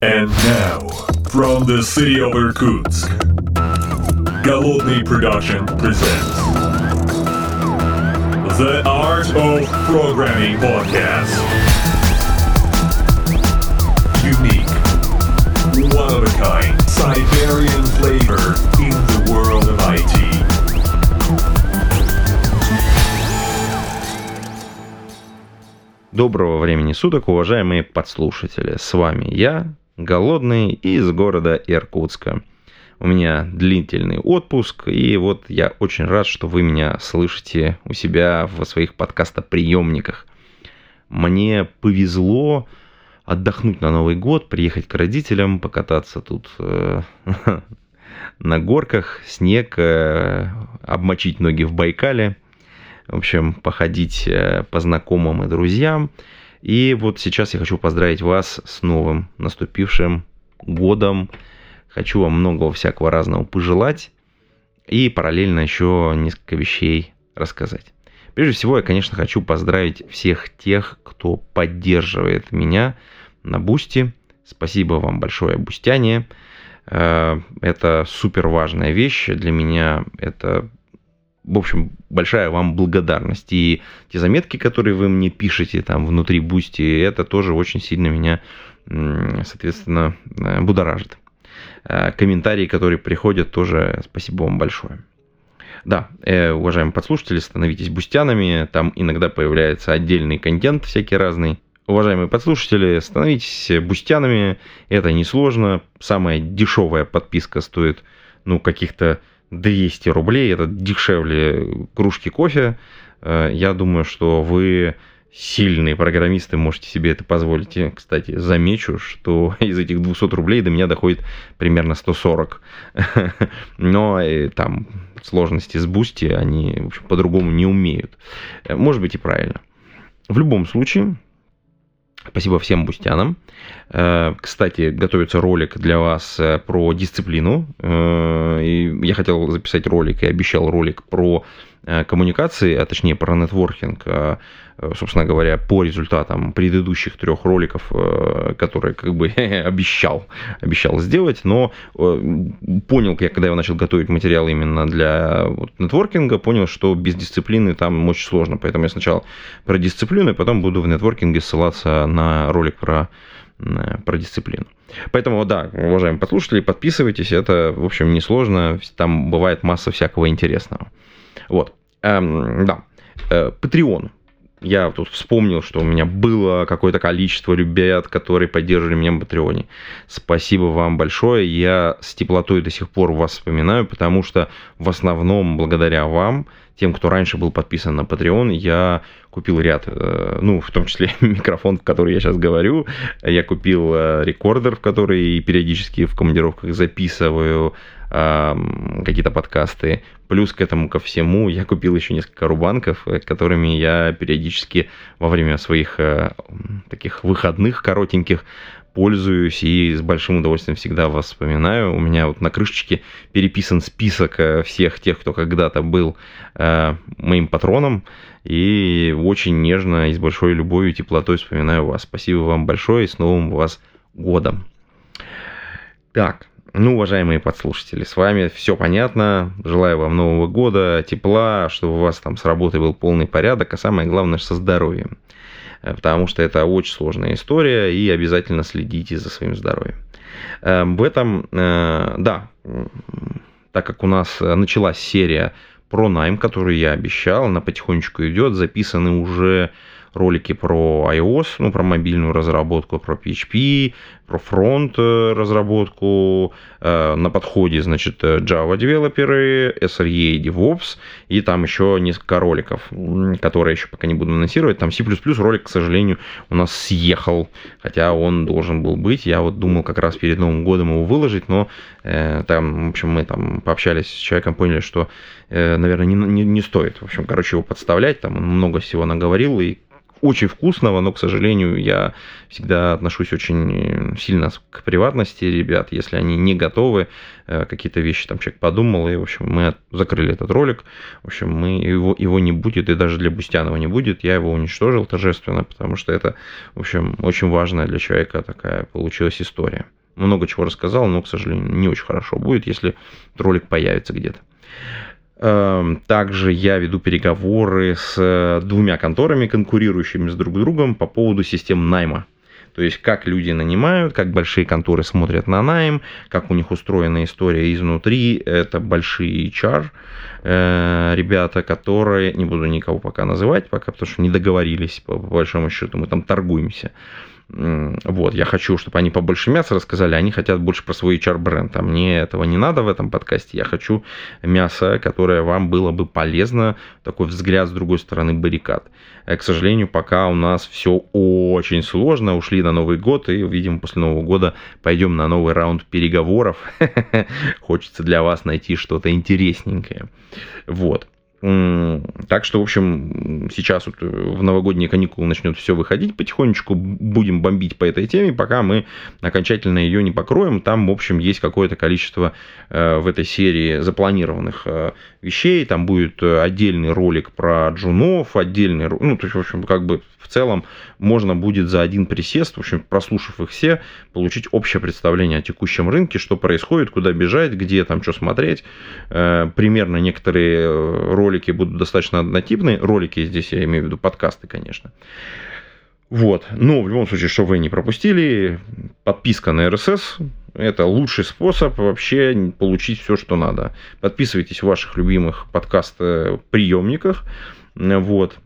And now, from the city of Irkutsk, Голодный Production presents The Art of Programming Podcast. Unique, one of a kind, Siberian flavor in the world of IT. Доброго времени суток, уважаемые подслушатели. С вами я, Голодный, из города Иркутска. У меня длительный отпуск, и вот я очень рад, что вы меня слышите у себя в своих подкастоприемниках. Мне повезло отдохнуть на Новый год, приехать к родителям, покататься тут э, на горках, снег, э, обмочить ноги в Байкале – в общем, походить э, по знакомым и друзьям. И вот сейчас я хочу поздравить вас с новым наступившим годом. Хочу вам многого всякого разного пожелать и параллельно еще несколько вещей рассказать. Прежде всего, я, конечно, хочу поздравить всех тех, кто поддерживает меня на Бусти. Спасибо вам большое, Бустяне. Э, это супер важная вещь. Для меня это в общем, большая вам благодарность. И те заметки, которые вы мне пишете там внутри Бусти, это тоже очень сильно меня, соответственно, э, будоражит. Э, комментарии, которые приходят, тоже спасибо вам большое. Да, э, уважаемые подслушатели, становитесь бустянами, там иногда появляется отдельный контент всякий разный. Уважаемые подслушатели, становитесь бустянами, это несложно. Самая дешевая подписка стоит, ну, каких-то 200 рублей, это дешевле кружки кофе. Э, я думаю, что вы сильные программисты можете себе это позволить. И, кстати, замечу, что из этих 200 рублей до меня доходит примерно 140. Но и, там сложности с Бусти они по-другому не умеют. Э, может быть и правильно. В любом случае, Спасибо всем бустянам. Э, кстати, готовится ролик для вас э, про дисциплину. Э, я хотел записать ролик и обещал ролик про коммуникации, а точнее про нетворкинг, а, собственно говоря, по результатам предыдущих трех роликов, которые как бы обещал, обещал сделать, но понял, я когда я начал готовить материал именно для вот, нетворкинга, понял, что без дисциплины там очень сложно, поэтому я сначала про дисциплину, и потом буду в нетворкинге ссылаться на ролик про Э, про дисциплину. Поэтому, да, уважаемые подслушатели, подписывайтесь, это, в общем, несложно, там бывает масса всякого интересного. Вот, эм, да, э, Patreon. Я тут вспомнил, что у меня было какое-то количество ребят, которые поддерживали меня в Патреоне. Спасибо вам большое. Я с теплотой до сих пор вас вспоминаю, потому что в основном благодаря вам тем, кто раньше был подписан на Patreon, я купил ряд, э, ну, в том числе микрофон, в который я сейчас говорю, я купил э, рекордер, в который периодически в командировках записываю какие-то подкасты. Плюс к этому ко всему я купил еще несколько рубанков, э, которыми я периодически во время своих таких выходных коротеньких пользуюсь и с большим удовольствием всегда вас вспоминаю. У меня вот на крышечке переписан список э, всех тех, кто когда-то был э, моим патроном. И очень нежно и с большой любовью и теплотой вспоминаю вас. Спасибо вам большое и с Новым вас годом. Так, ну, уважаемые подслушатели, с вами все понятно. Желаю вам Нового года, тепла, чтобы у вас там с работой был полный порядок, а самое главное со здоровьем. Э, потому что это очень сложная история, и обязательно следите за своим здоровьем. Э, в этом, э, да, так как у нас началась серия про найм, которую я обещал, она потихонечку идет, записаны уже ролики про iOS, ну, про мобильную разработку, про PHP, про фронт э, разработку, э, на подходе, значит, Java девелоперы, SRE, DevOps, и там еще несколько роликов, которые еще пока не буду анонсировать. Там C++ ролик, к сожалению, у нас съехал, хотя он должен был быть. Я вот думал как раз перед Новым годом его выложить, но э, там, в общем, мы там пообщались с человеком, поняли, что, наверное, не, не, не стоит, в общем, короче, его подставлять, там он много всего наговорил, и очень вкусного, но, к сожалению, я всегда отношусь очень сильно к приватности ребят, если они не готовы, э, какие-то вещи там человек подумал, и, в общем, мы закрыли этот ролик, в общем, мы, его, его не будет, и даже для Бустянова не будет, я его уничтожил торжественно, потому что это, в общем, очень важная для человека такая получилась история. Много чего рассказал, но, к сожалению, не очень хорошо будет, если ролик появится где-то. Эм, также я веду переговоры с э, двумя конторами, конкурирующими с друг другом по поводу систем найма. То есть, как люди нанимают, как большие конторы смотрят на найм, как у них устроена история изнутри. Это большие HR, э, ребята, которые, не буду никого пока называть, пока, потому что не договорились, по, по большому счету, мы там торгуемся. Вот, я хочу, чтобы они побольше мяса рассказали, они хотят больше про свой HR-бренд. А мне этого не надо в этом подкасте. Я хочу мясо, которое вам было бы полезно, такой взгляд с другой стороны баррикад. Э, к сожалению, пока у нас все очень сложно. Ушли на Новый год, и, видимо, после Нового года пойдем на новый раунд переговоров. Хочется для вас найти что-то интересненькое. Вот. Так что, в общем, сейчас вот в новогодние каникулы начнет все выходить потихонечку. Будем бомбить по этой теме, пока мы окончательно ее не покроем. Там, в общем, есть какое-то количество э, в этой серии запланированных э, вещей. Там будет отдельный ролик про джунов, отдельный... Ну, то есть, в общем, как бы в целом можно будет за один присест, в общем, прослушав их все, получить общее представление о текущем рынке, что происходит, куда бежать, где там что смотреть. Э, примерно некоторые ролики будут достаточно однотипные. Ролики здесь я имею в виду подкасты, конечно. Вот. Но в любом случае, что вы не пропустили, подписка на RSS – это лучший способ вообще получить все, что надо. Подписывайтесь в ваших любимых подкаст-приемниках. Вот.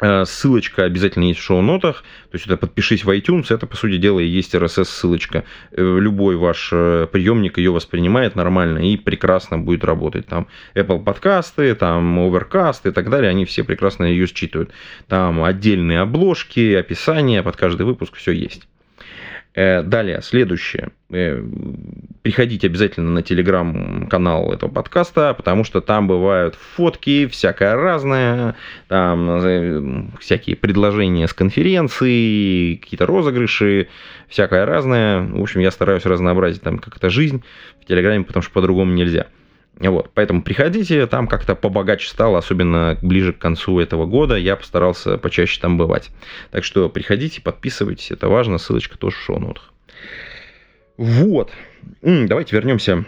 Э, ссылочка обязательно есть в шоу-нотах. То есть это подпишись в iTunes, это, по сути дела, и есть RSS-ссылочка. Э, любой ваш э, приемник ее воспринимает нормально и прекрасно будет работать. Там Apple подкасты, там Overcast и так далее, они все прекрасно ее считывают. Там отдельные обложки, описания под каждый выпуск, все есть. Далее, следующее. Э, приходите обязательно на телеграм-канал этого подкаста, потому что там бывают фотки, всякое разное, там э, всякие предложения с конференции, какие-то розыгрыши, всякое разное. В общем, я стараюсь разнообразить там как-то жизнь в телеграме, потому что по-другому нельзя. Вот, поэтому приходите, там как-то побогаче стало, особенно ближе к концу этого года, я постарался почаще там бывать. Так что приходите, подписывайтесь, это важно, ссылочка тоже в шоу-нотах. Вот, давайте вернемся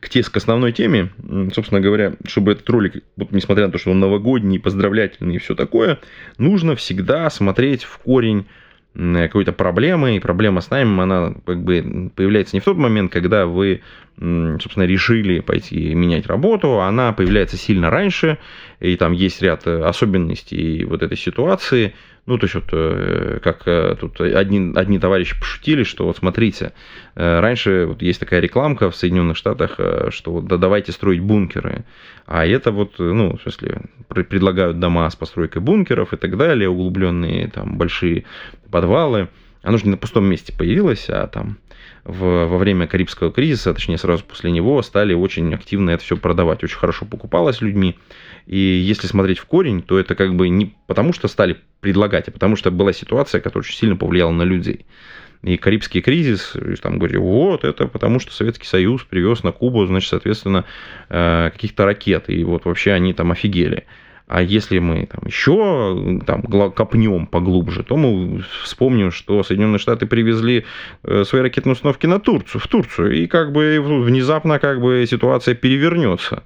к, те, к основной теме. Собственно говоря, чтобы этот ролик, вот, несмотря на то, что он новогодний, поздравлятельный и все такое, нужно всегда смотреть в корень какой-то проблемы, и проблема с наймом, она как бы появляется не в тот момент, когда вы, собственно, решили пойти менять работу, она появляется сильно раньше, и там есть ряд особенностей вот этой ситуации, ну, то есть, вот, э, как э, тут одни, одни товарищи пошутили, что вот смотрите, э, раньше вот есть такая рекламка в Соединенных Штатах, что вот, да давайте строить бункеры. А это вот, ну, в смысле, предлагают дома с постройкой бункеров и так далее, углубленные там большие подвалы. Оно же не на пустом месте появилось, а там в, во время Карибского кризиса, точнее сразу после него, стали очень активно это все продавать. Очень хорошо покупалось людьми. И если смотреть в корень, то это как бы не потому, что стали предлагать, а потому что была ситуация, которая очень сильно повлияла на людей. И Карибский кризис, там говорили, вот, это потому что Советский Союз привез на Кубу, значит, соответственно, э, каких-то ракет, и вот вообще они там офигели. А если мы там еще там, копнем поглубже, то мы вспомним, что Соединенные Штаты привезли э, свои ракетные установки на Турцию, в Турцию, и как бы внезапно как бы ситуация перевернется.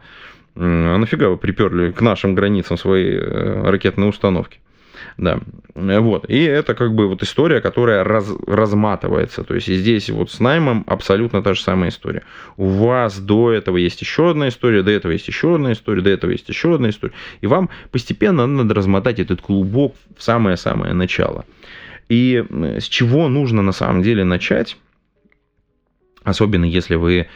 А нафига вы приперли к нашим границам свои э, ракетные установки? Да, вот. И это как бы вот история, которая раз, разматывается. То есть и здесь вот с наймом абсолютно та же самая история. У вас до этого есть еще одна история, до этого есть еще одна история, до этого есть еще одна история. И вам постепенно надо размотать этот клубок в самое-самое начало. И с чего нужно на самом деле начать? Особенно если вы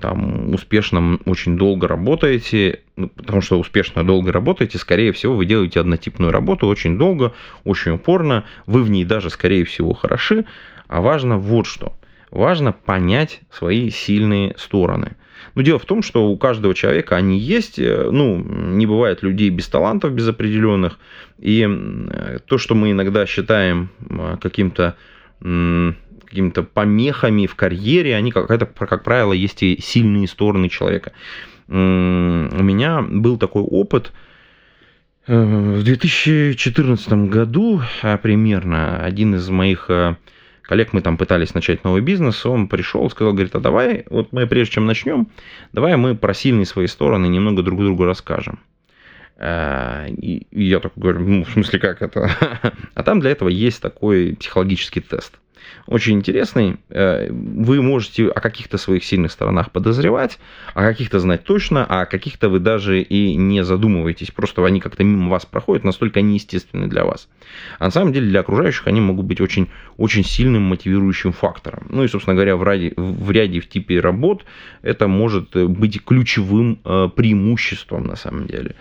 там, успешно очень долго работаете, ну, потому что успешно долго работаете, скорее всего, вы делаете однотипную работу очень долго, очень упорно, вы в ней даже, скорее всего, хороши, а важно вот что. важно понять свои сильные стороны. Но дело в том, что у каждого человека они есть. Э, ну, не бывает людей без талантов, без определенных. И то, что мы иногда считаем каким-то какими-то помехами в карьере, они, как, это, как правило, есть и сильные стороны человека. У меня был такой опыт, э, в 2014 году а, примерно один из моих э, коллег, мы там пытались начать новый бизнес, он пришел, сказал, говорит, а давай, вот мы прежде чем начнем, давай мы про сильные свои стороны немного друг другу расскажем. Э, и я такой говорю, ну, в смысле, как это? А там для этого есть такой психологический тест очень интересный. Э, вы можете о каких-то своих сильных сторонах подозревать, о каких-то знать точно, а о каких-то вы даже и не задумываетесь. Просто они как-то мимо вас проходят, настолько они для вас. А на самом деле для окружающих они могут быть очень, очень сильным мотивирующим фактором. Ну и, собственно говоря, в ряде, в ряде в типе работ это может быть ключевым э, преимуществом на самом деле.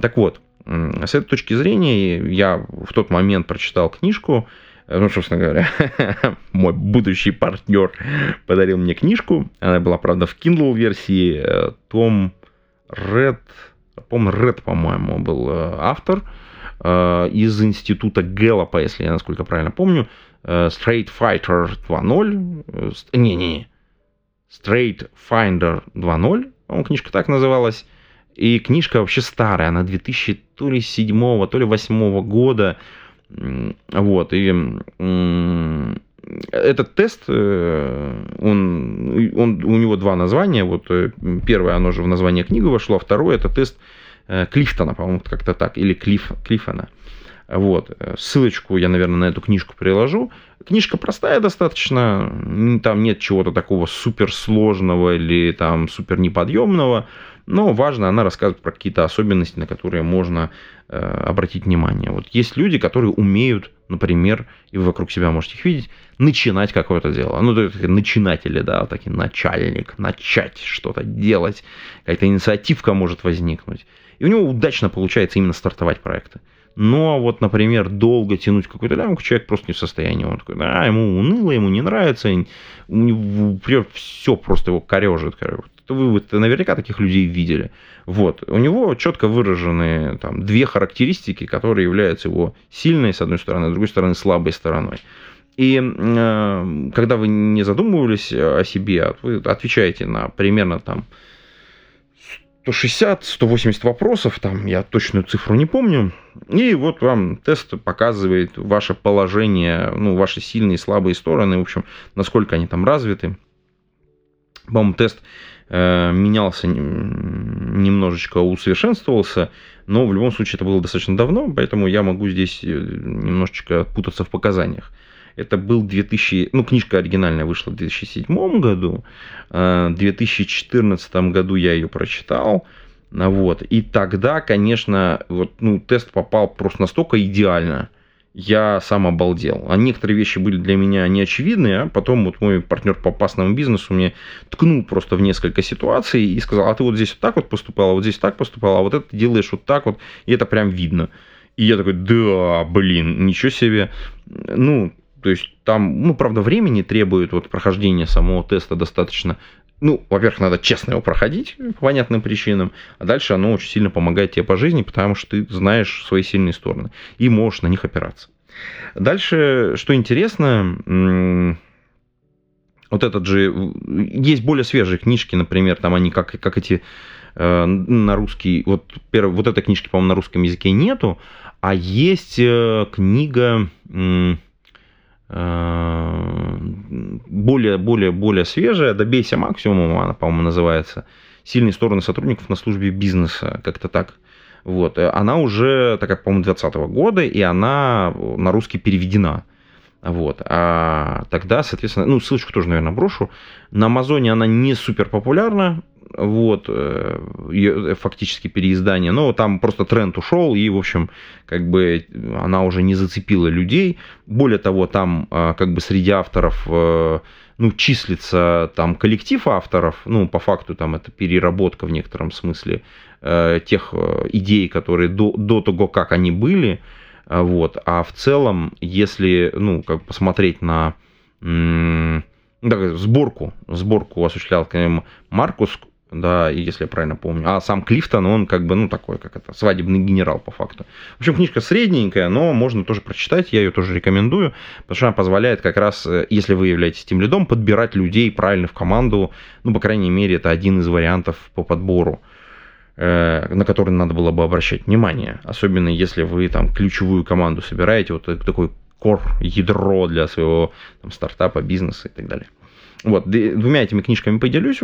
Так вот, с этой точки зрения я в тот момент прочитал книжку ну, собственно говоря, мой будущий партнер подарил мне книжку. Она была, правда, в Kindle версии. Э, Том Ред, по-моему, Ред, по-моему, был э, автор э, из института Гэллопа, если я насколько правильно помню. Straight Fighter 2.0. Не-не-не. Straight Finder 2.0. По-моему, книжка так называлась. И книжка вообще старая, она 2007 то ли 2008 года. Вот, и этот тест, э, он, он, у него два названия. Вот э, первое, оно же в название книги вошло, а второе это тест э, Клифтона, по-моему, как-то так, или Клиф, Клиффона. Вот. Ссылочку я, наверное, на эту книжку приложу. Книжка простая достаточно, там нет чего-то такого суперсложного или там супер неподъемного. Но важно, она рассказывает про какие-то особенности, на которые можно э, обратить внимание. Вот есть люди, которые умеют, например, и вы вокруг себя можете их видеть, начинать какое-то дело. Ну, то есть начинатели, да, вот такие начальник, начать что-то делать, какая-то инициативка может возникнуть. И у него удачно получается именно стартовать проекты. Но вот, например, долго тянуть какую-то лямку человек просто не в состоянии. Он такой, да, ему уныло, ему не нравится, у него все просто его корежит то вы, вы наверняка таких людей видели. Вот. У него четко выражены там, две характеристики, которые являются его сильной, с одной стороны, с другой стороны, слабой стороной. И э, когда вы не задумывались о себе, а вы отвечаете на примерно там 160-180 вопросов, там я точную цифру не помню, и вот вам тест показывает ваше положение, ну, ваши сильные и слабые стороны, в общем, насколько они там развиты. По-моему, тест менялся, немножечко усовершенствовался, но в любом случае это было достаточно давно, поэтому я могу здесь э, немножечко путаться в показаниях. Это был 2000, ну, книжка оригинальная вышла в 2007 году, э, в 2014 году я ее прочитал, вот, и тогда, конечно, вот, ну, тест попал просто настолько идеально, я сам обалдел. А некоторые вещи были для меня неочевидные, а потом вот мой партнер по опасному бизнесу мне ткнул просто в несколько ситуаций и сказал, а ты вот здесь вот так вот поступал, а вот здесь так поступал, а вот это делаешь вот так вот, и это прям видно. И я такой, да, блин, ничего себе. Ну, то есть там, ну, правда, времени требует вот прохождения самого теста достаточно ну, во-первых, надо честно его проходить по понятным причинам, а дальше оно очень сильно помогает тебе по жизни, потому что ты знаешь свои сильные стороны и можешь на них опираться. Дальше, что интересно, вот этот же, есть более свежие книжки, например, там они как, как эти э, на русский, вот, первый, вот этой книжки, по-моему, на русском языке нету, а есть э, книга более, более, более свежая, добейся максимума, она, по-моему, называется, сильные стороны сотрудников на службе бизнеса, как-то так. Вот. Э, она уже, такая, по-моему, 2020 года, и она на русский переведена. Вот. А тогда, соответственно, ну, ссылочку тоже, наверное, брошу. На Амазоне она не супер популярна, вот, э, фактически переиздание, но там просто тренд ушел, и, в общем, как бы она уже не зацепила людей. Более того, там э, как бы среди авторов э, ну, числится там коллектив авторов, ну, по факту там это переработка в некотором смысле тех идей, которые до, до того, как они были, вот, а в целом, если, ну, как посмотреть на да, сборку, сборку осуществлял Маркус, да, если я правильно помню. А сам Клифтон, он как бы, ну, такой, как это, свадебный генерал по факту. В общем, книжка средненькая, но можно тоже прочитать, я ее тоже рекомендую, потому что она позволяет как раз, э, если вы являетесь тем лидом, подбирать людей правильно в команду, ну, по крайней мере, это один из вариантов по подбору на который надо было бы обращать внимание. Особенно если вы там ключевую команду собираете, вот такой кор, ядро для своего там, стартапа, бизнеса и так далее. Вот, двумя этими книжками поделюсь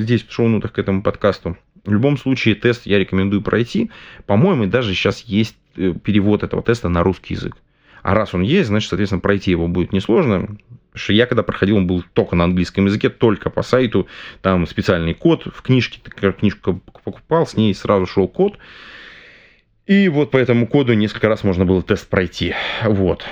здесь в шоу-нотах к этому подкасту. В любом случае, тест я рекомендую пройти. По-моему, даже сейчас есть э, перевод этого теста на русский язык. А раз он есть, значит, соответственно, пройти его будет несложно. Потому что я когда проходил, он был только на английском языке, только по сайту. Там специальный код в книжке, книжку покупал, с ней сразу шел код. И вот по этому коду несколько раз можно было тест пройти. Вот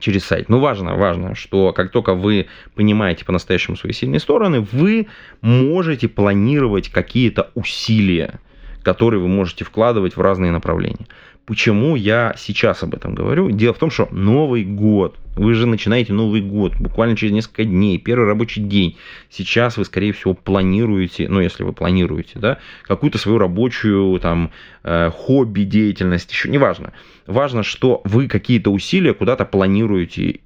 через сайт. Ну, важно, важно, что как только вы понимаете по-настоящему свои сильные стороны, вы можете планировать какие-то усилия, которые вы можете вкладывать в разные направления. Почему я сейчас об этом говорю? Дело в том, что Новый год, вы же начинаете Новый год буквально через несколько дней, первый рабочий день. Сейчас вы, скорее всего, планируете, ну, если вы планируете, да, какую-то свою рабочую, там, э, хобби, деятельность, еще неважно. Важно, что вы какие-то усилия куда-то планируете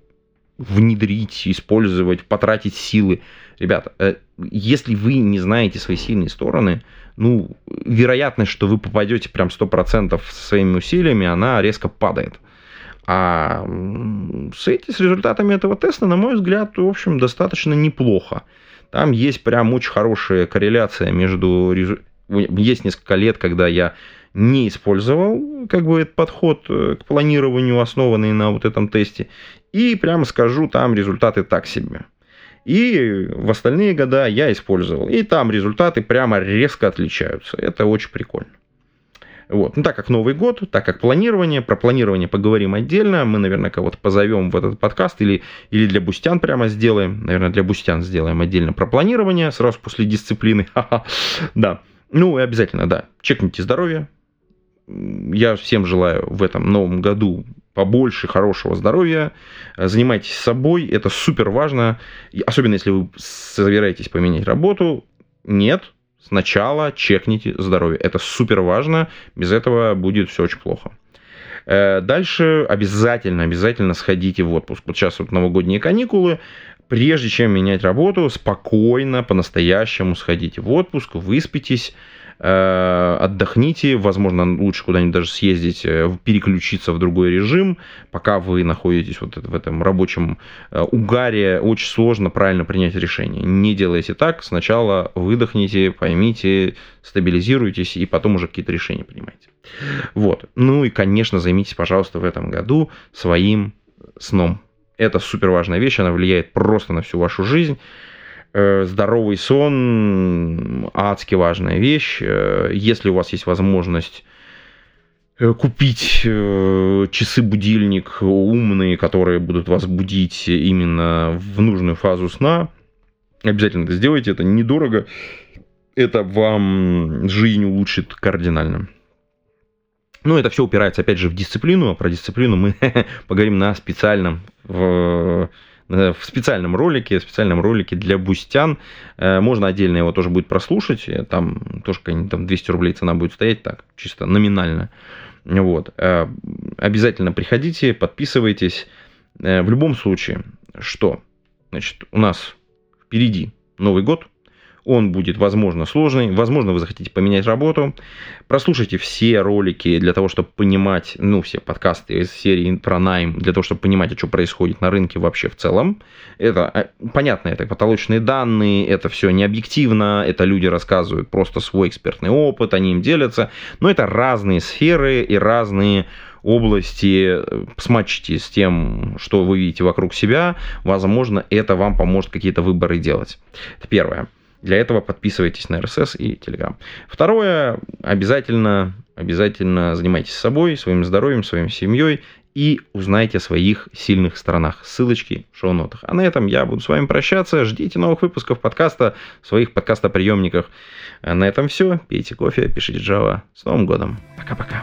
внедрить, использовать, потратить силы. Ребята, э, если вы не знаете свои сильные стороны, ну, вероятность, что вы попадете прям 100% со своими усилиями, она резко падает. А с, эти, с результатами этого теста, на мой взгляд, в общем, достаточно неплохо. Там есть прям очень хорошая корреляция между... Есть несколько лет, когда я не использовал как бы этот подход э, к планированию, основанный на вот этом тесте. И прямо скажу, там результаты так себе. И в остальные года я использовал. И там результаты прямо резко отличаются. Это очень прикольно. Вот. Ну, так как Новый год, так как планирование, про планирование поговорим отдельно. Мы, наверное, кого-то позовем в этот подкаст или, или для бустян прямо сделаем. Наверное, для бустян сделаем отдельно про планирование сразу после дисциплины. Да. Ну, и обязательно, да. Чекните здоровье. Я всем желаю в этом новом году побольше хорошего здоровья, занимайтесь собой, это супер важно, особенно если вы собираетесь поменять работу, нет, сначала чекните здоровье, это супер важно, без этого будет все очень плохо. Э, дальше обязательно, обязательно сходите в отпуск. Вот сейчас вот новогодние каникулы, прежде чем менять работу, спокойно, по-настоящему сходите в отпуск, выспитесь, Э, отдохните, возможно, лучше куда-нибудь даже съездить, э, переключиться в другой режим, пока вы находитесь вот в этом рабочем э, угаре, очень сложно правильно принять решение. Не делайте так, сначала выдохните, поймите, стабилизируйтесь, и потом уже какие-то решения принимайте. Вот. Ну и, конечно, займитесь, пожалуйста, в этом году своим сном. Это супер важная вещь, она влияет просто на всю вашу жизнь. Э, здоровый сон адски важная вещь. Э, если у вас есть возможность э, купить часы-будильник умные, которые будут вас будить именно в нужную фазу сна, обязательно это сделайте, это недорого, это вам жизнь улучшит кардинально. Ну, это все упирается, опять же, в дисциплину, а про дисциплину мы поговорим на специальном в Э, в специальном ролике, в специальном ролике для бустян. Э, можно отдельно его тоже будет прослушать. Э, там тоже там 200 рублей цена будет стоять так, чисто номинально. Вот. Обязательно приходите, подписывайтесь. В любом случае, что? Значит, у нас впереди Новый год – он будет, возможно, сложный, возможно, вы захотите поменять работу. Прослушайте все ролики для того, чтобы понимать, ну, все подкасты из серии про найм, для того, чтобы понимать, что происходит на рынке вообще в целом. Это, э, понятно, это потолочные данные, это все не объективно, это люди рассказывают просто свой экспертный опыт, они им делятся, но это разные сферы и разные области, смачьте с тем, что вы видите вокруг себя, возможно, это вам поможет какие-то выборы делать. Это первое. Для этого подписывайтесь на RSS и Telegram. Второе, обязательно, обязательно занимайтесь собой, своим здоровьем, своей семьей и узнайте о своих сильных сторонах. Ссылочки в шоу-нотах. А на этом я буду с вами прощаться. Ждите новых выпусков подкаста в своих подкастоприемниках. А на этом все. Пейте кофе, пишите Java. С Новым годом. Пока-пока.